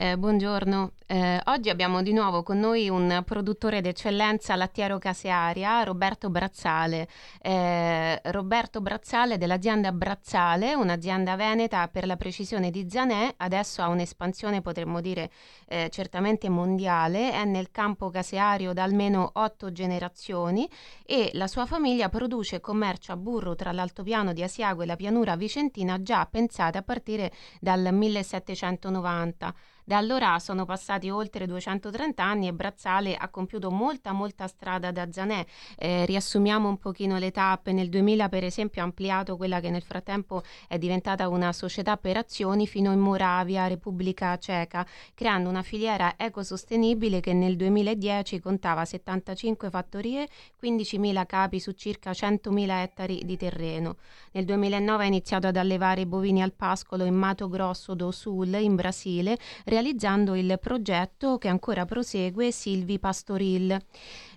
eh, buongiorno. Eh, oggi abbiamo di nuovo con noi un produttore d'eccellenza lattiero casearia, Roberto Brazzale. Eh, Roberto Brazzale dell'azienda Brazzale, un'azienda veneta per la precisione di Zanè, adesso ha un'espansione potremmo dire eh, certamente mondiale, è nel campo caseario da almeno otto generazioni e la sua famiglia produce e commercia burro tra l'altopiano di Asiago e la pianura vicentina già pensate a partire dal 1790. Da allora sono passati oltre 230 anni e Brazzale ha compiuto molta molta strada da Zanè. Eh, riassumiamo un pochino le tappe. Nel 2000 per esempio ha ampliato quella che nel frattempo è diventata una società per azioni fino in Moravia, Repubblica Ceca, creando una filiera ecosostenibile che nel 2010 contava 75 fattorie, 15.000 capi su circa 100.000 ettari di terreno. Nel 2009 ha iniziato ad allevare bovini al pascolo in Mato Grosso do Sul in Brasile, realizzando il progetto che ancora prosegue Silvi Pastoril.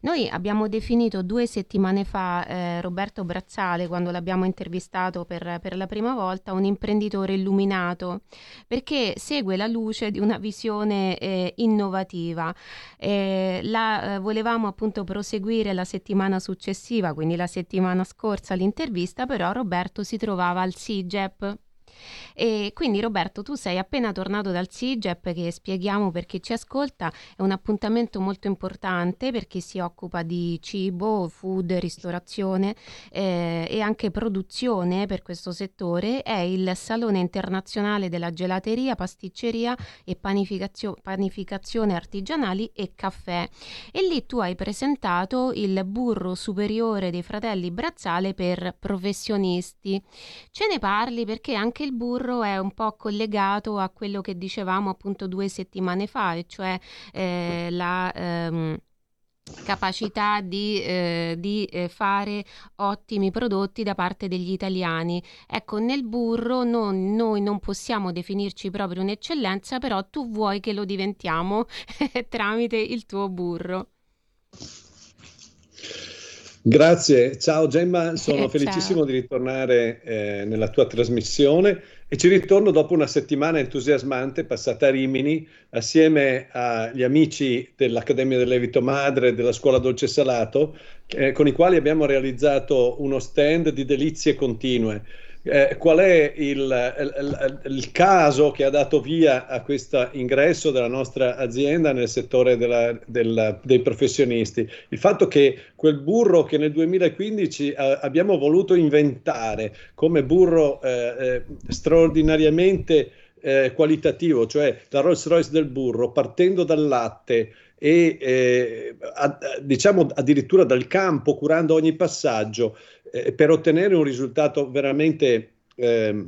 Noi abbiamo definito due settimane fa eh, Roberto Brazzale, quando l'abbiamo intervistato per, per, la prima volta, un imprenditore illuminato, perché segue la luce di una visione eh, innovativa. Eh, la, eh, volevamo appunto proseguire la settimana successiva, quindi la settimana scorsa l'intervista, però Roberto si trovava al SIGEP e quindi Roberto, tu sei appena tornato dal SIGEP che spieghiamo per chi ci ascolta, è un appuntamento molto importante perché si occupa di cibo, food, ristorazione eh, e anche produzione per questo settore. È il Salone Internazionale della Gelateria, Pasticceria e panificazio- Panificazione Artigianali e Caffè. E lì tu hai presentato il burro superiore dei fratelli Brazzale per professionisti. Ce ne parli perché anche il burro burro è un po' collegato a quello che dicevamo appunto due settimane fa, e cioè eh, la... Ehm, capacità di, eh, di eh, fare ottimi prodotti da parte degli italiani. Ecco, nel burro non, noi non possiamo definirci proprio un'eccellenza, però tu vuoi che lo diventiamo tramite il tuo burro. Grazie, ciao Gemma, sono felicissimo ciao. di ritornare eh, nella tua trasmissione. E ci ritorno dopo una settimana entusiasmante passata a Rimini assieme agli amici dell'Accademia del Levito Madre e della Scuola Dolce Salato, eh, con i quali abbiamo realizzato uno stand di delizie continue eh, qual è il, il, il, caso che ha dato via a questo ingresso della nostra azienda nel settore della, della, dei professionisti? Il fatto che quel burro che nel 2015 eh, abbiamo voluto inventare come burro eh, eh straordinariamente eh, qualitativo, cioè la Rolls Royce del burro, partendo dal latte e eh, a, diciamo addirittura dal campo, curando ogni passaggio, eh, per ottenere un risultato veramente eh,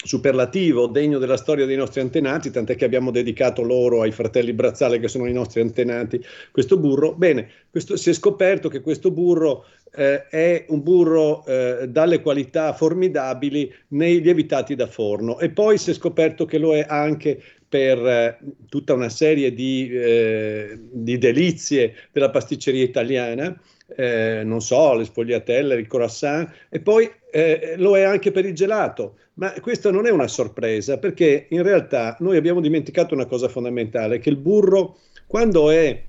superlativo, degno della storia dei nostri antenati, tant'è che abbiamo dedicato loro ai fratelli Brazzale, che sono i nostri antenati, questo burro. Bene, questo, si è scoperto che questo burro eh, è un burro eh, dalle qualità formidabili nei lievitati da forno e poi si è scoperto che lo è anche per eh, tutta una serie di, eh, di, delizie della pasticceria italiana, eh, non so, le sfogliatelle, il croissant, e poi eh, lo è anche per il gelato. Ma questa non è una sorpresa, perché in realtà noi abbiamo dimenticato una cosa fondamentale, che il burro, quando è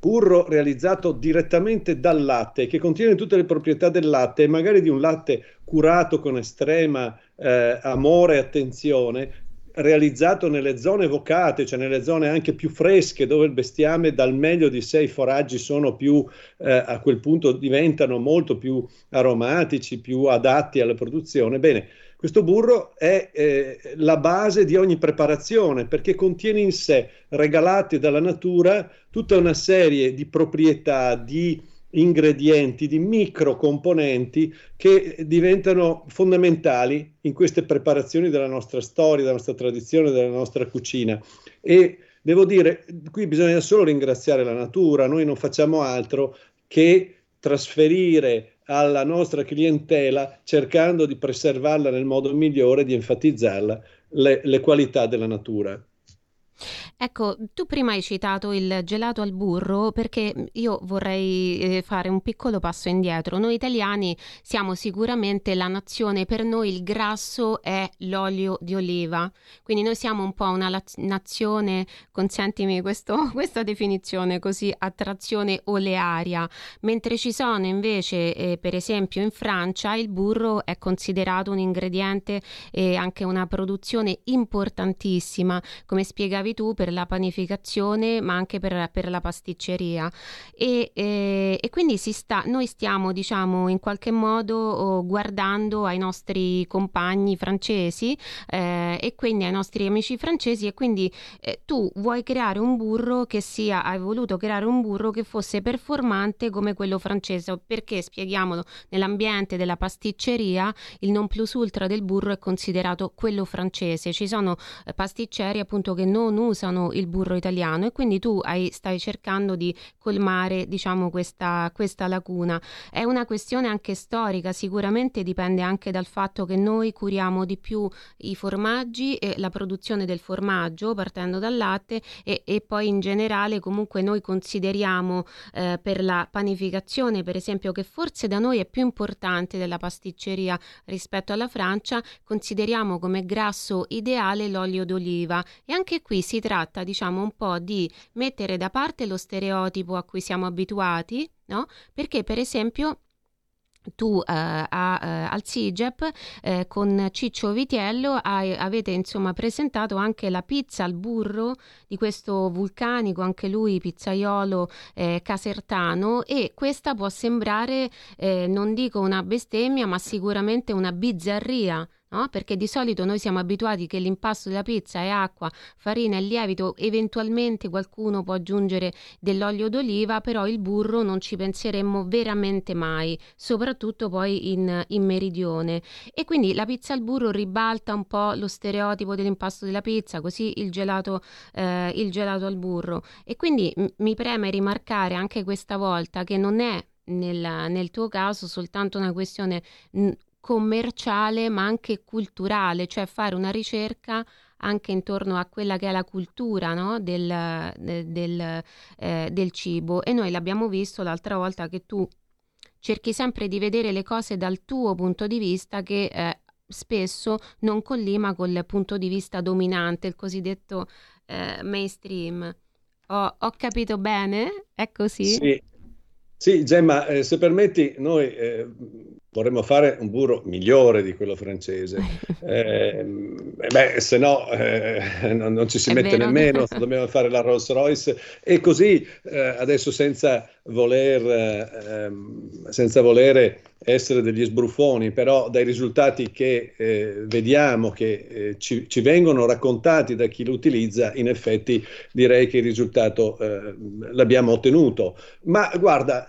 burro realizzato direttamente dal latte, che contiene tutte le proprietà del latte, e magari di un latte curato con estrema eh, amore e attenzione, realizzato nelle zone vocate, cioè nelle zone anche più fresche, dove il bestiame dal meglio di sé i foraggi sono più, eh, a quel punto diventano molto più aromatici, più adatti alla produzione. Bene, questo burro è eh, la base di ogni preparazione perché contiene in sé, regalati dalla natura, tutta una serie di proprietà, di ingredienti, di microcomponenti che diventano fondamentali in queste preparazioni della nostra storia, della nostra tradizione, della nostra cucina. E devo dire, qui bisogna solo ringraziare la natura, noi non facciamo altro che trasferire alla nostra clientela cercando di preservarla nel modo migliore, di enfatizzarla, le, le qualità della natura. Ecco, tu prima hai citato il gelato al burro perché io vorrei eh, fare un piccolo passo indietro. Noi italiani siamo sicuramente la nazione, per noi il grasso è l'olio di oliva, quindi noi siamo un po' una la- nazione, consentimi questo, questa definizione così, attrazione olearia, mentre ci sono invece, eh, per esempio in Francia, il burro è considerato un ingrediente e anche una produzione importantissima, come spiegavi tu, per la panificazione ma anche per, per la pasticceria. E, e, e, quindi sta, noi stiamo diciamo in qualche modo oh, guardando ai nostri compagni francesi eh, e quindi ai nostri amici francesi e quindi eh, tu vuoi creare un burro che sia, hai voluto creare un burro che fosse performante come quello francese. Perché spieghiamolo nell'ambiente della pasticceria il non plus ultra del burro è considerato quello francese. Ci sono eh, pasticceri appunto che non usano il burro italiano e quindi tu hai, stai cercando di colmare diciamo questa, questa lacuna. È una questione anche storica, sicuramente dipende anche dal fatto che noi curiamo di più i formaggi e la produzione del formaggio partendo dal latte e, e poi in generale comunque noi consideriamo eh, per la panificazione per esempio che forse da noi è più importante della pasticceria rispetto alla Francia, consideriamo come grasso ideale l'olio d'oliva e anche qui si tratta diciamo, un po' di mettere da parte lo stereotipo a cui siamo abituati, no? Perché, per esempio, tu eh, a, eh, al CIGEP eh, con Ciccio Vitiello hai, avete insomma presentato anche la pizza al burro di questo vulcanico, anche lui pizzaiolo eh, casertano e questa può sembrare eh, non dico una bestemmia ma sicuramente una bizzarria no? Perché di solito noi siamo abituati che l'impasto della pizza è acqua, farina e lievito, eventualmente qualcuno può aggiungere dell'olio d'oliva, però il burro non ci penseremmo veramente mai, soprattutto poi in, in meridione. E quindi la pizza al burro ribalta un po' lo stereotipo dell'impasto della pizza, così il gelato, eh, il gelato al burro. E quindi m- mi preme rimarcare anche questa volta che non è nel, nel, tuo caso soltanto una questione commerciale ma anche culturale, cioè fare una ricerca anche intorno a quella che è la cultura no? del, del, eh, del cibo e noi l'abbiamo visto l'altra volta che tu cerchi sempre di vedere le cose dal tuo punto di vista che eh, spesso non collima col punto di vista dominante, il cosiddetto eh, mainstream. Ho, ho, capito bene? È così? Sì, sì Gemma, eh, se permetti, noi eh, vorremmo fare un burro migliore di quello francese. Eh, beh, se no eh, non, non, ci si È mette vero. nemmeno, dobbiamo fare la Rolls Royce e così eh, adesso senza voler, ehm, senza volere essere degli sbruffoni, però dai risultati che eh, vediamo, che eh, ci, ci, vengono raccontati da chi lo utilizza, in effetti direi che il risultato eh, l'abbiamo ottenuto. Ma guarda,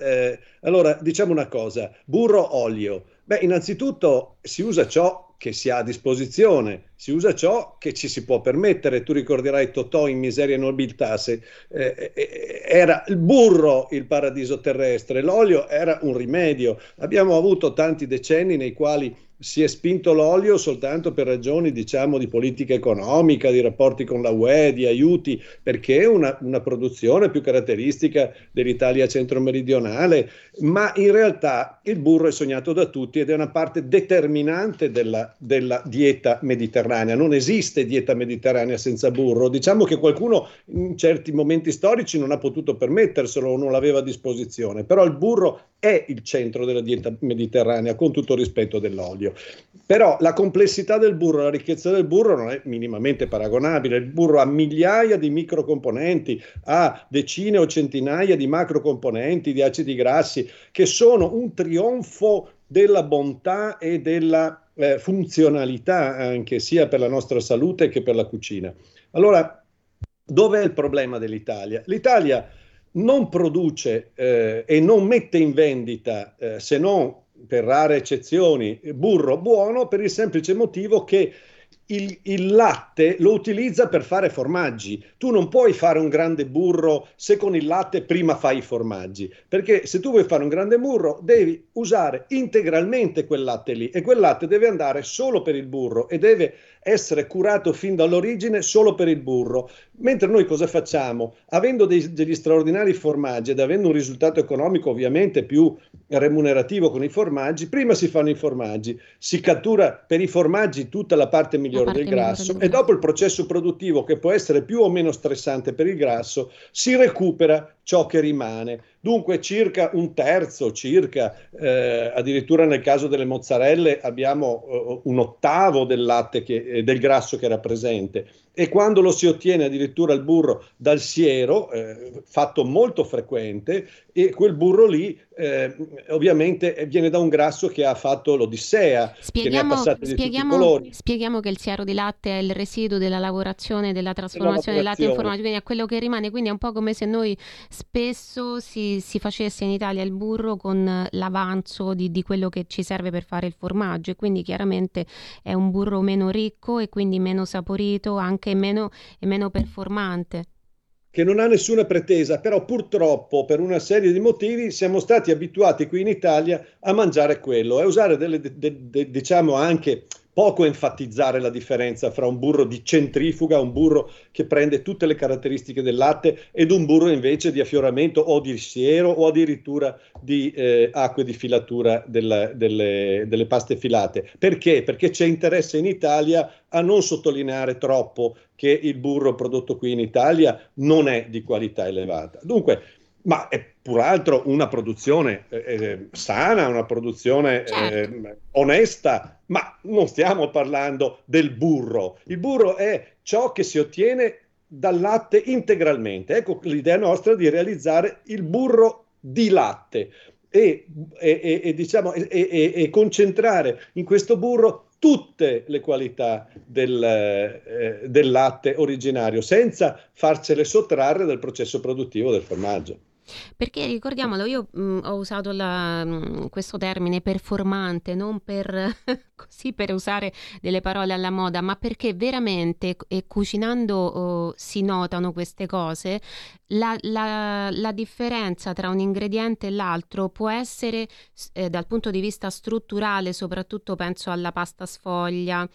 allora diciamo una cosa, burro olio. Beh, innanzitutto si usa ciò che si ha a disposizione, si usa ciò che ci si può permettere. Tu ricorderai Totò in Miseria e Nobiltà, eh, eh, era il burro il paradiso terrestre, l'olio era un rimedio. Abbiamo avuto tanti decenni nei quali si è spinto l'olio soltanto per ragioni, diciamo, di politica economica, di rapporti con la UE, di aiuti, perché è una, una produzione più caratteristica dell'Italia centro-meridionale, ma in realtà il burro è sognato da tutti ed è una parte determinante della, della dieta mediterranea. Non esiste dieta mediterranea senza burro. Diciamo che qualcuno in certi momenti storici non ha potuto permetterselo o non l'aveva a disposizione, però il burro è il centro della dieta mediterranea, con tutto rispetto dell'olio. Però la complessità del burro, la ricchezza del burro non è minimamente paragonabile. Il burro ha migliaia di microcomponenti, ha decine o centinaia di macrocomponenti, di acidi grassi, che sono un trionfo della bontà e della eh, funzionalità anche sia per la nostra salute che per la cucina. Allora, dov'è il problema dell'Italia? L'Italia non produce eh, e non mette in vendita, eh, se non per rare eccezioni, burro buono per il semplice motivo che il, il, latte lo utilizza per fare formaggi. Tu non puoi fare un grande burro se con il latte prima fai i formaggi, perché se tu vuoi fare un grande burro devi usare integralmente quel latte lì e quel latte deve andare solo per il burro e deve essere curato fin dall'origine solo per il burro. Mentre noi cosa facciamo? Avendo dei, degli straordinari formaggi ed avendo un risultato economico ovviamente più remunerativo con i formaggi, prima si fanno i formaggi, si cattura per i formaggi tutta la parte migliore la parte del grasso e dopo il processo produttivo che può essere più o meno stressante per il grasso, si recupera ciò che rimane. Dunque circa un terzo, circa, eh, addirittura nel caso delle mozzarelle abbiamo eh, un ottavo del latte, che, eh, del grasso che era presente e quando lo si ottiene addirittura il burro dal siero, eh, fatto molto frequente, e quel burro lì eh, ovviamente viene da un grasso che ha fatto l'Odissea, spieghiamo, che spieghiamo, spieghiamo, che il siero di latte è il residuo della lavorazione, della trasformazione del latte in formaggio, quindi è quello che rimane, quindi è un po' come se noi spesso si, si facesse in Italia il burro con l'avanzo di, di quello che ci serve per fare il formaggio e quindi chiaramente è un burro meno ricco e quindi meno saporito, anche anche meno, e meno performante. Che non ha nessuna pretesa, però purtroppo per una serie di motivi siamo stati abituati qui in Italia a mangiare quello e a usare delle, de, de, de, diciamo anche poco enfatizzare la differenza fra un burro di centrifuga, un burro che prende tutte le caratteristiche del latte, ed un burro invece di affioramento o di siero o addirittura di eh, acque di filatura della, delle, delle paste filate. Perché? Perché c'è interesse in Italia a non sottolineare troppo che il burro prodotto qui in Italia non è di qualità elevata. Dunque, ma è pur'altro una produzione eh, eh sana, una produzione certo. eh, onesta, ma non stiamo parlando del burro. Il burro è ciò che si ottiene dal latte integralmente. Ecco l'idea nostra di realizzare il burro di latte e, e, e, diciamo, e concentrare in questo burro tutte le qualità del, eh, del latte originario, senza farcele sottrarre dal processo produttivo del formaggio. Perché ricordiamolo, io mh, mm, ho usato la, mh, mm, questo termine performante non per, così per usare delle parole alla moda, ma perché veramente e cucinando oh, si notano queste cose. La, la, la, differenza tra un ingrediente e l'altro può essere eh, dal punto di vista strutturale, soprattutto penso alla pasta sfoglia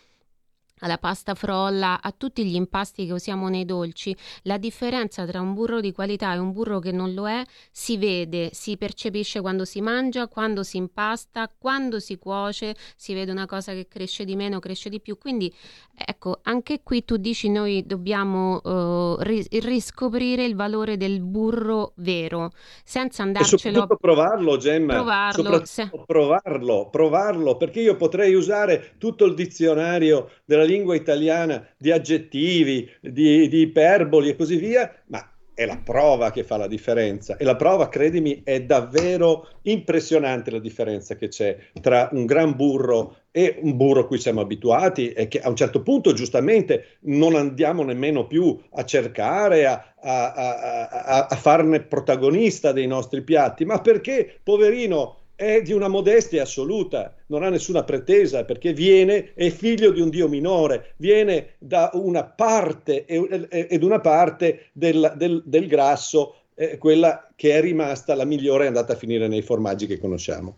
alla pasta frolla, a tutti gli impasti che usiamo nei dolci, la differenza tra un burro di qualità e un burro che non lo è si vede, si percepisce quando si mangia, quando si impasta, quando si cuoce, si vede una cosa che cresce di meno, cresce di più. Quindi ecco, anche qui tu dici noi dobbiamo uh, ris- riscoprire il valore del burro vero, senza andarcelo... Soprattutto provarlo, Gemma. Provarlo, se... provarlo, provarlo, perché io potrei usare tutto il dizionario della lingua italiana di aggettivi, di, di iperboli e così via, ma è la prova che fa la differenza. E la prova, credimi, è davvero impressionante la differenza che c'è tra un gran burro e un burro a cui siamo abituati e che a un certo punto giustamente non andiamo nemmeno più a cercare a, a, a, a farne protagonista dei nostri piatti, ma perché, poverino, è di una modestia assoluta, non ha nessuna pretesa perché viene, è figlio di un dio minore, viene da una parte ed una parte del, del, del grasso, eh, quella che è rimasta la migliore è andata a finire nei formaggi che conosciamo.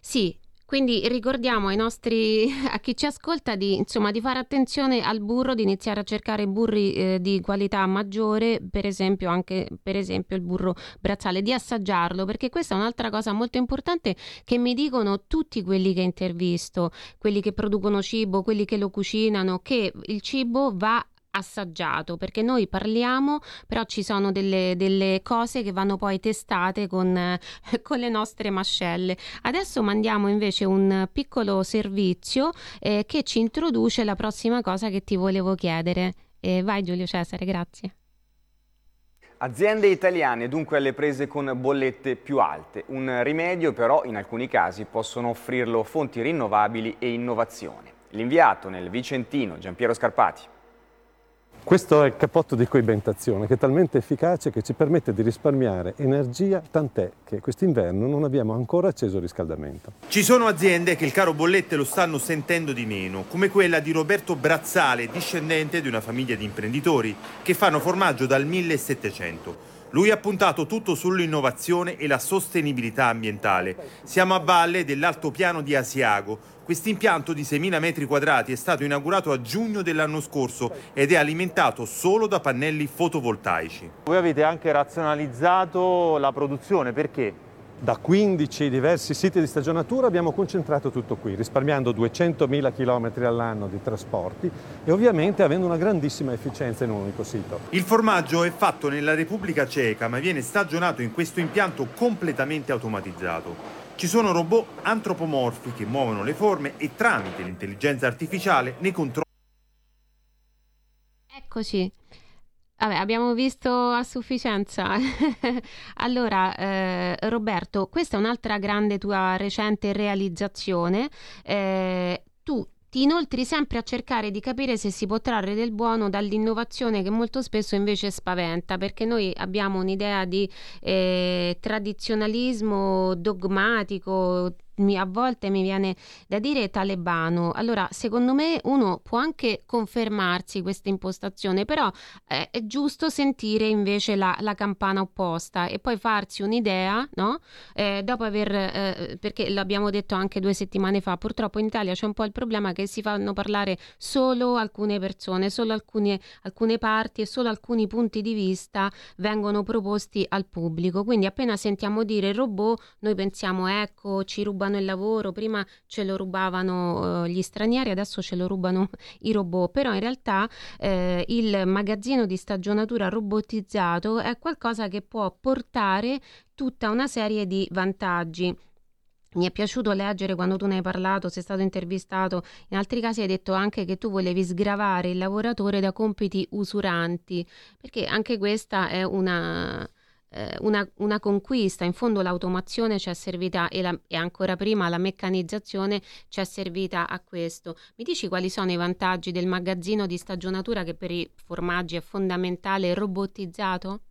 Sì, quindi ricordiamo ai nostri, a chi ci ascolta di, insomma, di fare attenzione al burro, di iniziare a cercare burri eh, di qualità maggiore, per esempio anche per esempio il burro brazzale, di assaggiarlo, perché questa è un'altra cosa molto importante che mi dicono tutti quelli che intervisto, quelli che producono cibo, quelli che lo cucinano, che il cibo va assaggiato perché noi parliamo però ci sono delle, delle cose che vanno poi testate con, con, le nostre mascelle adesso mandiamo invece un piccolo servizio eh, che ci introduce la prossima cosa che ti volevo chiedere eh, vai Giulio Cesare grazie Aziende italiane dunque alle prese con bollette più alte, un rimedio però in alcuni casi possono offrirlo fonti rinnovabili e innovazione. L'inviato nel Vicentino Giampiero Scarpati. Questo è il cappotto di coibentazione che è talmente efficace che ci permette di risparmiare energia, tant'è che quest'inverno non abbiamo ancora acceso il riscaldamento. Ci sono aziende che il caro bollette lo stanno sentendo di meno, come quella di Roberto Brazzale, discendente di una famiglia di imprenditori che fanno formaggio dal 1700. Lui ha puntato tutto sull'innovazione e la sostenibilità ambientale. Siamo a valle dell'altopiano di Asiago, questo impianto di 6.000 metri quadrati è stato inaugurato a giugno dell'anno scorso ed è alimentato solo da pannelli fotovoltaici. Voi avete anche razionalizzato la produzione, perché? Da 15 diversi siti di stagionatura abbiamo concentrato tutto qui, risparmiando 200.000 km all'anno di trasporti e ovviamente avendo una grandissima efficienza in un unico sito. Il formaggio è fatto nella Repubblica Ceca ma viene stagionato in questo impianto completamente automatizzato. Ci sono robot antropomorfi che muovono le forme e tramite l'intelligenza artificiale ne controllano. Eccoci. Vabbè, abbiamo visto a sufficienza. allora, eh, Roberto, questa è un'altra grande tua recente realizzazione. Eh, tu ti inoltri sempre a cercare di capire se si può trarre del buono dall'innovazione che molto spesso invece spaventa, perché noi abbiamo un'idea di eh, tradizionalismo dogmatico, mi, a volte mi viene da dire talebano. Allora, secondo me uno può anche confermarsi questa impostazione, però eh, è giusto sentire invece la, la, campana opposta e poi farsi un'idea, no? Eh, dopo aver, eh, perché l'abbiamo detto anche due settimane fa, purtroppo in Italia c'è un po' il problema che si fanno parlare solo alcune persone, solo alcune, alcune parti e solo alcuni punti di vista vengono proposti al pubblico. Quindi appena sentiamo dire robot, noi pensiamo ecco, ci rubano rubano il lavoro, prima ce lo rubavano eh, gli stranieri, adesso ce lo rubano i robot, però in realtà eh, il magazzino di stagionatura robotizzato è qualcosa che può portare tutta una serie di vantaggi. Mi è piaciuto leggere quando tu ne hai parlato, sei stato intervistato, in altri casi hai detto anche che tu volevi sgravare il lavoratore da compiti usuranti, perché anche questa è una, una, una, conquista, in fondo l'automazione ci è servita e, la, e, ancora prima la meccanizzazione ci è servita a questo. Mi dici quali sono i vantaggi del magazzino di stagionatura che per i formaggi è fondamentale robotizzato?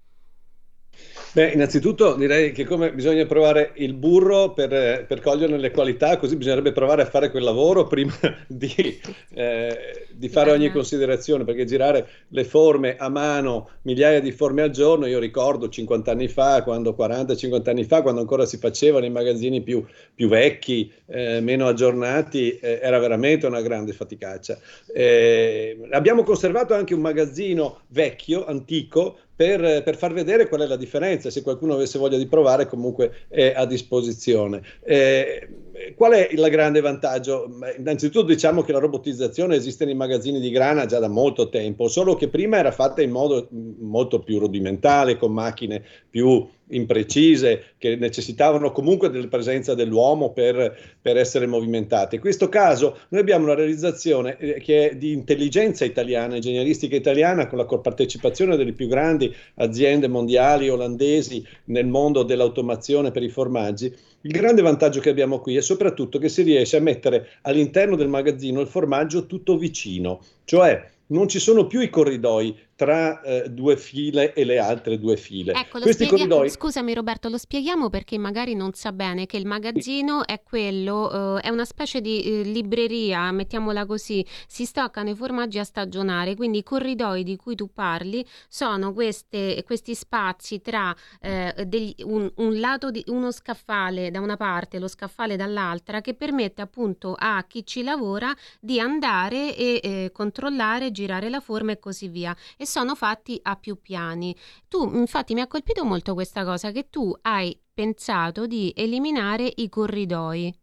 Beh, innanzitutto direi che come bisogna provare il burro per, per coglierne le qualità, così bisognerebbe provare a fare quel lavoro prima di, eh, di fare ogni considerazione, perché girare le forme a mano, migliaia di forme al giorno, io ricordo 50 anni fa, quando 40-50 anni fa, quando ancora si facevano i magazzini più, più vecchi, eh, meno aggiornati, eh, era veramente una grande faticaccia. Eh, abbiamo conservato anche un magazzino vecchio, antico, per, per, far vedere qual è la differenza, se qualcuno avesse voglia di provare comunque è a disposizione. Eh, qual è il grande vantaggio? Innanzitutto diciamo che la robotizzazione esiste nei magazzini di grana già da molto tempo, solo che prima era fatta in modo molto più rudimentale, con macchine più imprecise, che necessitavano comunque della presenza dell'uomo per, per, essere movimentate. In questo caso noi abbiamo una realizzazione eh, che è di intelligenza italiana, ingegneristica italiana, con la partecipazione delle più grandi aziende mondiali olandesi nel mondo dell'automazione per i formaggi. Il grande vantaggio che abbiamo qui è soprattutto che si riesce a mettere all'interno del magazzino il formaggio tutto vicino, cioè non ci sono più i corridoi tra eh, due file e le altre due file. Ecco, Questi spieghi... corridoi... Scusami Roberto, lo spieghiamo perché magari non sa bene che il magazzino è quello, eh, è una specie di eh, libreria, mettiamola così, si stoccano i formaggi a stagionare, quindi i corridoi di cui tu parli sono queste, questi spazi tra eh, degli, un, un, lato di uno scaffale da una parte, lo scaffale dall'altra, che permette appunto a chi ci lavora di andare e eh, controllare, girare la forma e così via. E sono fatti a più piani. Tu infatti mi ha colpito molto questa cosa che tu hai pensato di eliminare i corridoi.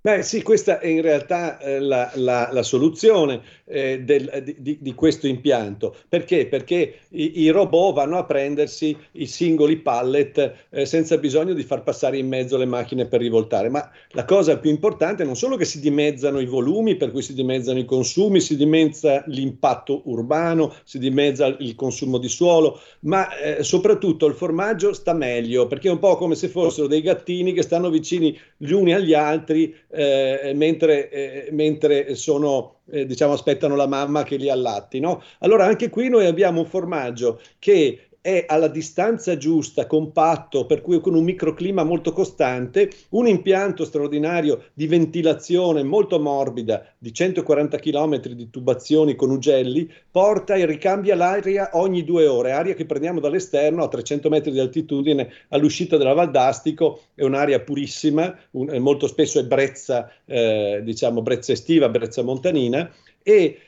Beh sì, questa è in realtà eh, la, la, la, soluzione eh, del, di, di, questo impianto. Perché? Perché i, i, robot vanno a prendersi i singoli pallet eh, senza bisogno di far passare in mezzo le macchine per rivoltare. Ma la cosa più importante è non solo che si dimezzano i volumi, per cui si dimezzano i consumi, si dimezza l'impatto urbano, si dimezza il consumo di suolo, ma eh, soprattutto il formaggio sta meglio, perché è un po' come se fossero dei gattini che stanno vicini gli uni agli altri eh, mentre, eh, mentre, sono, eh, diciamo, aspettano la mamma che li allatti. No? Allora anche qui noi abbiamo un formaggio che è alla distanza giusta, compatto, per cui con un microclima molto costante, un impianto straordinario di ventilazione molto morbida di 140 km di tubazioni con ugelli, porta e ricambia l'aria ogni due ore, aria che prendiamo dall'esterno a 300 metri di altitudine all'uscita della Valdastico, è un'aria purissima, un, molto spesso è brezza, eh, diciamo brezza estiva, brezza montanina e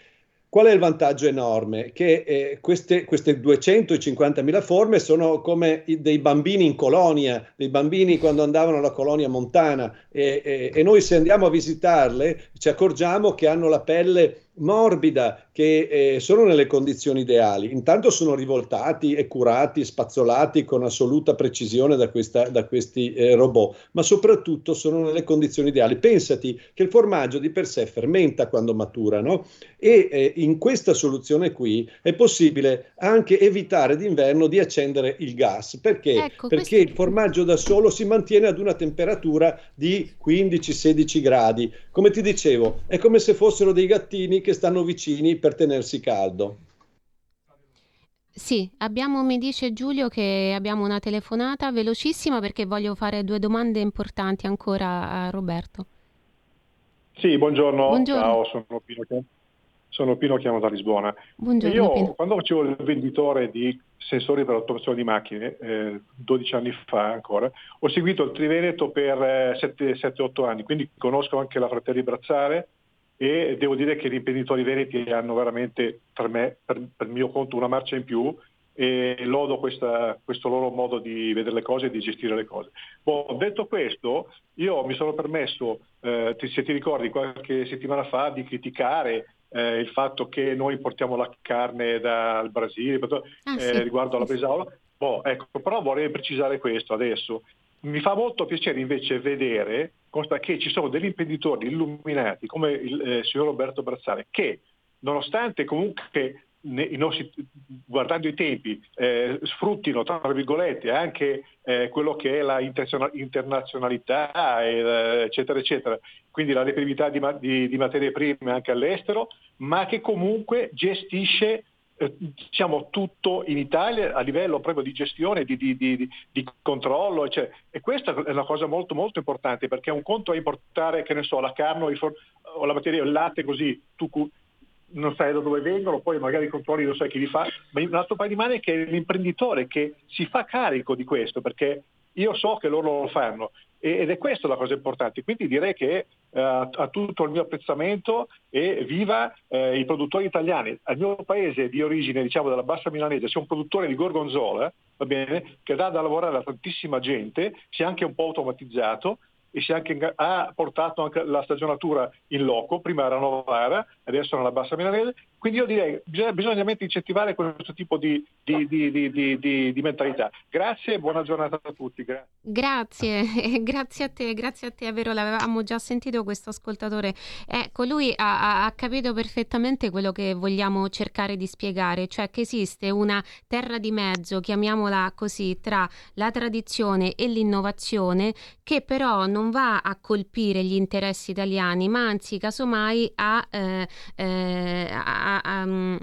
Qual è il vantaggio enorme? Che eh, queste, queste 250.000 forme sono come dei bambini in colonia, dei bambini quando andavano alla colonia montana e, e, e noi se andiamo a visitarle ci accorgiamo che hanno la pelle morbida, che eh, sono nelle condizioni ideali. Intanto sono rivoltati e curati, spazzolati con assoluta precisione da, questa, da questi eh, robot, ma soprattutto sono nelle condizioni ideali. Pensati che il formaggio di per sé fermenta quando matura, no? E eh, in questa soluzione qui è possibile anche evitare d'inverno di accendere il gas. Perché? Ecco, Perché questo... il formaggio da solo si mantiene ad una temperatura di 15-16 gradi. Come ti dicevo, è come se fossero dei gattini che stanno vicini per tenersi caldo. Sì, abbiamo, mi dice Giulio che abbiamo una telefonata velocissima perché voglio fare due domande importanti ancora a Roberto. Sì, buongiorno, buongiorno. ciao, sono Pino, sono Pino, chiamo da Lisbona. Buongiorno, Io Pino. quando facevo il venditore di sensori per l'automazione di macchine, eh, 12 anni fa ancora, ho seguito il Triveneto per eh, 7-8 anni, quindi conosco anche la Fratelli Brazzare, e devo dire che gli imprenditori veneti hanno veramente per me, per, per mio conto, una marcia in più e lodo questa, questo loro modo di vedere le cose e di gestire le cose. Bon, detto questo, io mi sono permesso, eh, se ti ricordi qualche settimana fa, di criticare eh, il fatto che noi importiamo la carne dal Brasile ah, eh, sì. riguardo alla Bresaola. Bon, ecco, però vorrei precisare questo adesso. Mi fa molto piacere invece vedere che ci sono degli imprenditori illuminati come il eh, signor Roberto Brazzale che nonostante comunque i nostri, guardando i tempi, eh, sfruttino tra virgolette anche eh, quello che è la internazionalità, eh, eccetera, eccetera, quindi la reperibilità di, di, di materie prime anche all'estero, ma che comunque gestisce diciamo tutto in Italia a livello proprio di gestione, di, di, di, di controllo, eccetera. e questa è una cosa molto molto importante perché un conto è importare, che ne so, la carne o, o la materia, il latte così, tu non sai da dove vengono, poi magari i controlli non sai chi li fa, ma un altro paio di mani è che è l'imprenditore che si fa carico di questo perché io so che loro lo fanno ed è questa la cosa importante. Quindi direi che eh, tutto il mio apprezzamento e viva eh, i produttori italiani. Al mio paese di origine, diciamo della bassa milanese, c'è un produttore di gorgonzola, va bene, che dà da lavorare a tantissima gente, si è anche un po' automatizzato e si anche, ha portato anche la stagionatura in loco, prima era Novara, adesso nella Bassa Milanese, quindi io direi bisogna, bisogna incentivare questo tipo di, di, di, di, mentalità. Grazie e buona giornata a tutti. Gra- grazie, grazie a te, grazie a te, è vero, l'avevamo già sentito questo ascoltatore. Ecco, lui ha, ha capito perfettamente quello che vogliamo cercare di spiegare, cioè che esiste una terra di mezzo, chiamiamola così, tra la tradizione e l'innovazione, che però non va a colpire gli interessi italiani, ma anzi casomai a, eh, eh, a, a, mm,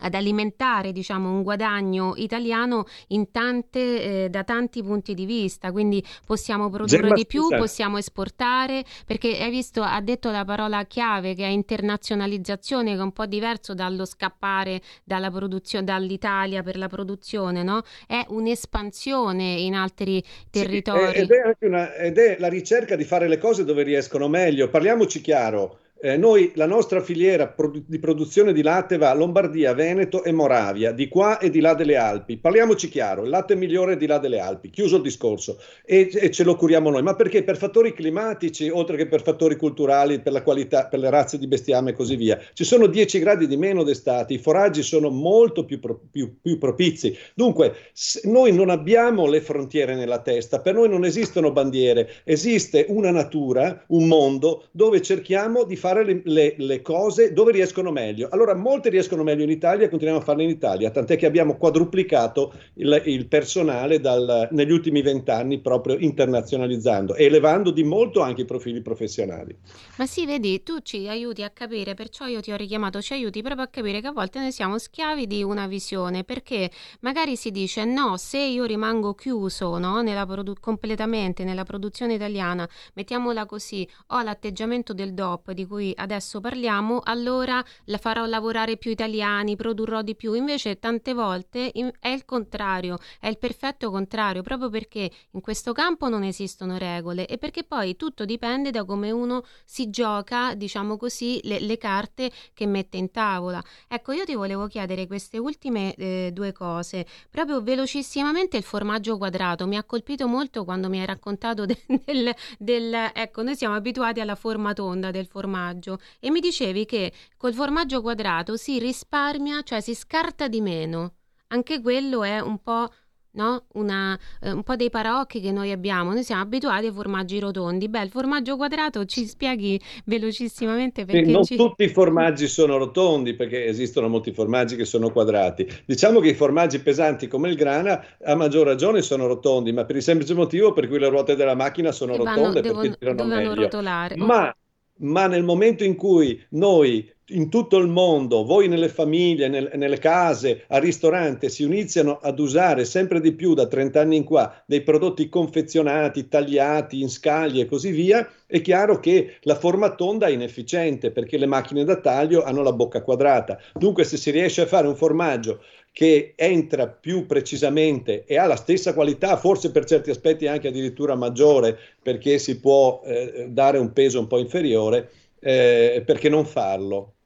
ad alimentare diciamo, un guadagno italiano tante, eh, da tanti punti di vista, quindi possiamo produrre Gemma, di più, scusa. possiamo esportare, perché hai visto, ha detto la parola chiave che è internazionalizzazione, che è un po' diverso dallo scappare dalla produzione, dall'Italia per la produzione, no? è un'espansione in altri territori. Sì, ed, è una, ed è la ricerca di fare le cose dove riescono meglio, parliamoci chiaro eh, noi, la nostra filiera produ- di produzione di latte va a Lombardia, Veneto e Moravia, di qua e di là delle Alpi. Parliamoci chiaro, il latte migliore è di là delle Alpi, chiuso il discorso, e, e, ce lo curiamo noi. Ma perché? Per fattori climatici, oltre che per fattori culturali, per la qualità, per le razze di bestiame e così via. Ci sono 10 gradi di meno d'estate, i foraggi sono molto più, pro- più, più propizi. Dunque, noi non abbiamo le frontiere nella testa, per noi non esistono bandiere, esiste una natura, un mondo dove cerchiamo di fare fare le, le, le, cose dove riescono meglio. Allora, molte riescono meglio in Italia e continuiamo a farle in Italia, tant'è che abbiamo quadruplicato il, il personale dal, negli ultimi vent'anni proprio internazionalizzando e elevando di molto anche i profili professionali. Ma sì, vedi, tu ci aiuti a capire, perciò io ti ho richiamato, ci aiuti proprio a capire che a volte noi siamo schiavi di una visione, perché magari si dice no, se io rimango chiuso no, nella produ- completamente nella produzione italiana, mettiamola così, ho l'atteggiamento del DOP di cui adesso parliamo, allora la farò lavorare più italiani, produrrò di più. Invece tante volte è il contrario, è il perfetto contrario, proprio perché in questo campo non esistono regole e perché poi tutto dipende da come uno si gioca, diciamo così, le, le carte che mette in tavola. Ecco, io ti volevo chiedere queste ultime eh, due cose, proprio velocissimamente il formaggio quadrato, mi ha colpito molto quando mi hai raccontato de, del, del, ecco, noi siamo abituati alla forma tonda del formaggio e mi dicevi che col formaggio quadrato si risparmia, cioè si scarta di meno. Anche quello è un po' no? Una, eh, un po' dei paraocchi che noi abbiamo. Noi siamo abituati ai formaggi rotondi. Beh, il formaggio quadrato ci spieghi velocissimamente perché. non ci... tutti i formaggi sono rotondi, perché esistono molti formaggi che sono quadrati. Diciamo che i formaggi pesanti come il grana, a maggior ragione, sono rotondi, ma per il semplice motivo per cui le ruote della macchina sono vanno, rotonde devono, perché tirano meglio. rotolare. Ma, ma nel momento in cui noi in tutto il mondo, voi nelle famiglie, nel, nelle case, al ristorante, si iniziano ad usare sempre di più da 30 anni in qua dei prodotti confezionati, tagliati in scaglie e così via, è chiaro che la forma tonda è inefficiente perché le macchine da taglio hanno la bocca quadrata. Dunque se si riesce a fare un formaggio che entra più precisamente e ha la stessa qualità, forse per certi aspetti anche addirittura maggiore, perché si può eh, dare un peso un po' inferiore, eh, perché non farlo?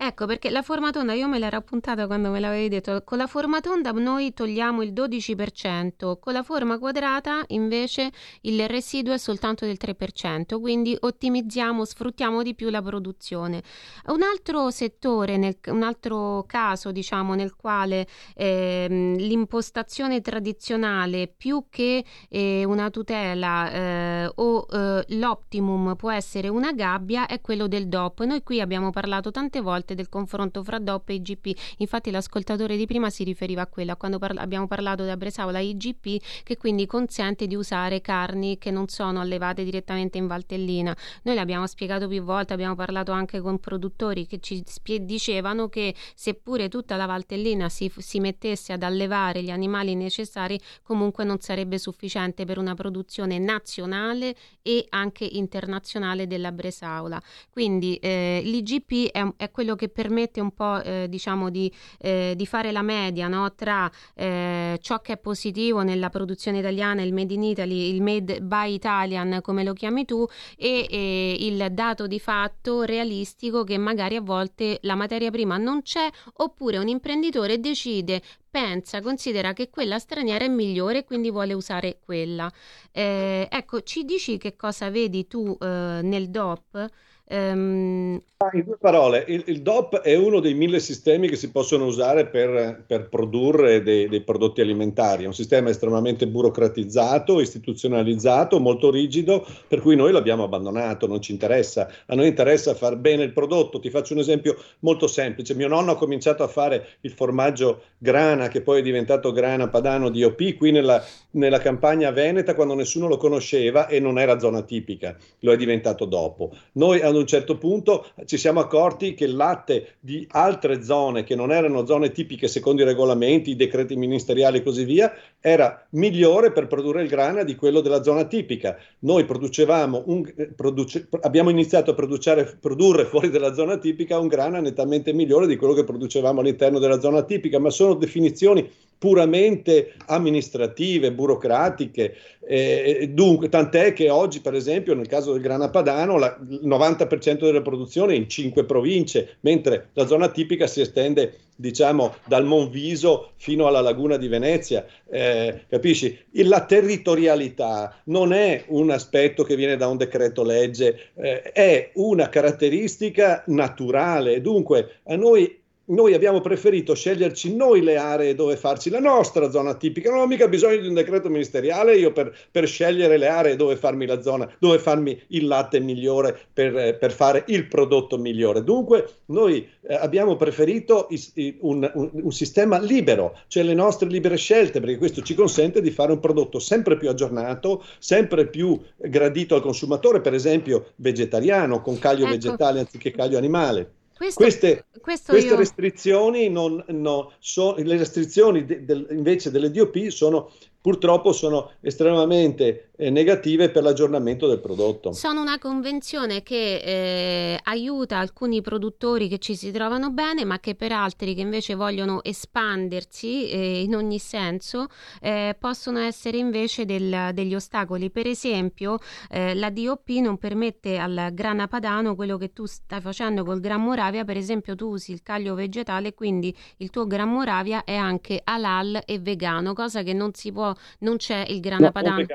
Ecco, perché la forma tonda io me l'ero appuntata quando me l'avevi detto, con la forma tonda noi togliamo il 12%, con la forma quadrata invece il residuo è soltanto del 3%, quindi ottimizziamo, sfruttiamo di più la produzione. Un altro settore, nel, un altro caso diciamo nel quale eh, l'impostazione tradizionale più che eh, una tutela eh, o eh, l'optimum può essere una gabbia è quello del DOP. Noi qui abbiamo parlato tante volte parte del confronto fra DOP e IGP. Infatti l'ascoltatore di prima si riferiva a quella, quando parla- abbiamo parlato da Bresaola IGP, che quindi consente di usare carni che non sono allevate direttamente in Valtellina. Noi l'abbiamo spiegato più volte, abbiamo parlato anche con produttori che ci spie- dicevano che seppure tutta la Valtellina si, si mettesse ad allevare gli animali necessari, comunque non sarebbe sufficiente per una produzione nazionale e anche internazionale della Bresaola. Quindi eh, l'IGP è, è quello che permette un po' eh, diciamo di, eh, di, fare la media no? tra eh, ciò che è positivo nella produzione italiana, il made in Italy, il made by Italian come lo chiami tu e, e il dato di fatto realistico che magari a volte la materia prima non c'è oppure un imprenditore decide pensa, considera che quella straniera è migliore e quindi vuole usare quella. Eh, ecco, ci dici che cosa vedi tu eh, nel DOP? Um... In due parole, il, il, DOP è uno dei mille sistemi che si possono usare per, per produrre dei, dei, prodotti alimentari. È un sistema estremamente burocratizzato, istituzionalizzato, molto rigido, per cui noi l'abbiamo abbandonato, non ci interessa. A noi interessa far bene il prodotto. Ti faccio un esempio molto semplice. Mio nonno ha cominciato a fare il formaggio grana, che poi è diventato grana padano di OP, qui nella, nella campagna veneta, quando nessuno lo conosceva e non era zona tipica. Lo è diventato dopo. Noi un certo punto ci siamo accorti che il latte di altre zone che non erano zone tipiche secondo i regolamenti, i decreti ministeriali e così via, era migliore per produrre il grana di quello della zona tipica. Noi producevamo un, produce, abbiamo iniziato a produrre fuori dalla zona tipica un grana nettamente migliore di quello che producevamo all'interno della zona tipica, ma sono definizioni puramente amministrative, burocratiche. Eh, dunque, tant'è che oggi, per esempio, nel caso del grana padano, la, il 90% della produzione è in cinque province, mentre la zona tipica si estende, diciamo, dal Monviso fino alla laguna di Venezia. Eh, capisci? La territorialità non è un aspetto che viene da un decreto legge, eh, è una caratteristica naturale. Dunque, a noi noi abbiamo preferito sceglierci noi le aree dove farci la nostra zona tipica. Non ho mica bisogno di un decreto ministeriale io per, per scegliere le aree dove farmi la zona, dove farmi il latte migliore per, per fare il prodotto migliore. Dunque, noi eh, abbiamo preferito is, un, un, un sistema libero, cioè le nostre libere scelte, perché questo ci consente di fare un prodotto sempre più aggiornato, sempre più gradito al consumatore, per esempio vegetariano, con caglio ecco. vegetale anziché caglio animale. Questo, queste, queste io... restrizioni, non, no, so, le restrizioni de, de, invece delle DOP sono purtroppo sono estremamente negative per l'aggiornamento del prodotto. Sono una convenzione che eh, aiuta alcuni produttori che ci si trovano bene, ma che per altri che invece vogliono espandersi eh, in ogni senso eh, possono essere invece del, degli ostacoli. Per esempio, eh, la DOP non permette al grana padano quello che tu stai facendo col Gran Moravia, per esempio tu usi il caglio vegetale, quindi il tuo Gran Moravia è anche halal e vegano, cosa che non si può non c'è il grana no, padano.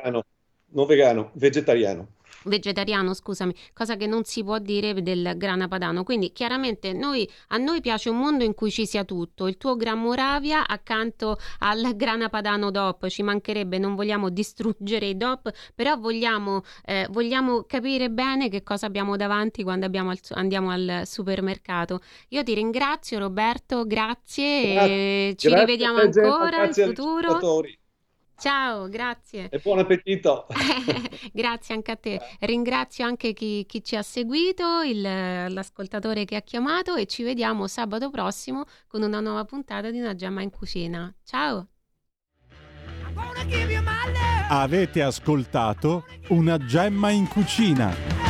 Non vegano, vegetariano vegetariano, scusami, cosa che non si può dire del grana padano. Quindi chiaramente noi, a noi piace un mondo in cui ci sia tutto. Il tuo Gran Moravia accanto al grana padano DOP, ci mancherebbe, non vogliamo distruggere i DOP, però vogliamo, eh, vogliamo capire bene che cosa abbiamo davanti quando al, andiamo al supermercato. Io ti ringrazio Roberto, grazie, grazie. ci grazie rivediamo ancora in futuro. Ciao, grazie. E buon appetito. grazie anche a te. Ringrazio anche chi, chi ci ha seguito, il, l'ascoltatore che ha chiamato e ci vediamo sabato prossimo con una nuova puntata di Una gemma in cucina. Ciao. Avete ascoltato Una gemma in cucina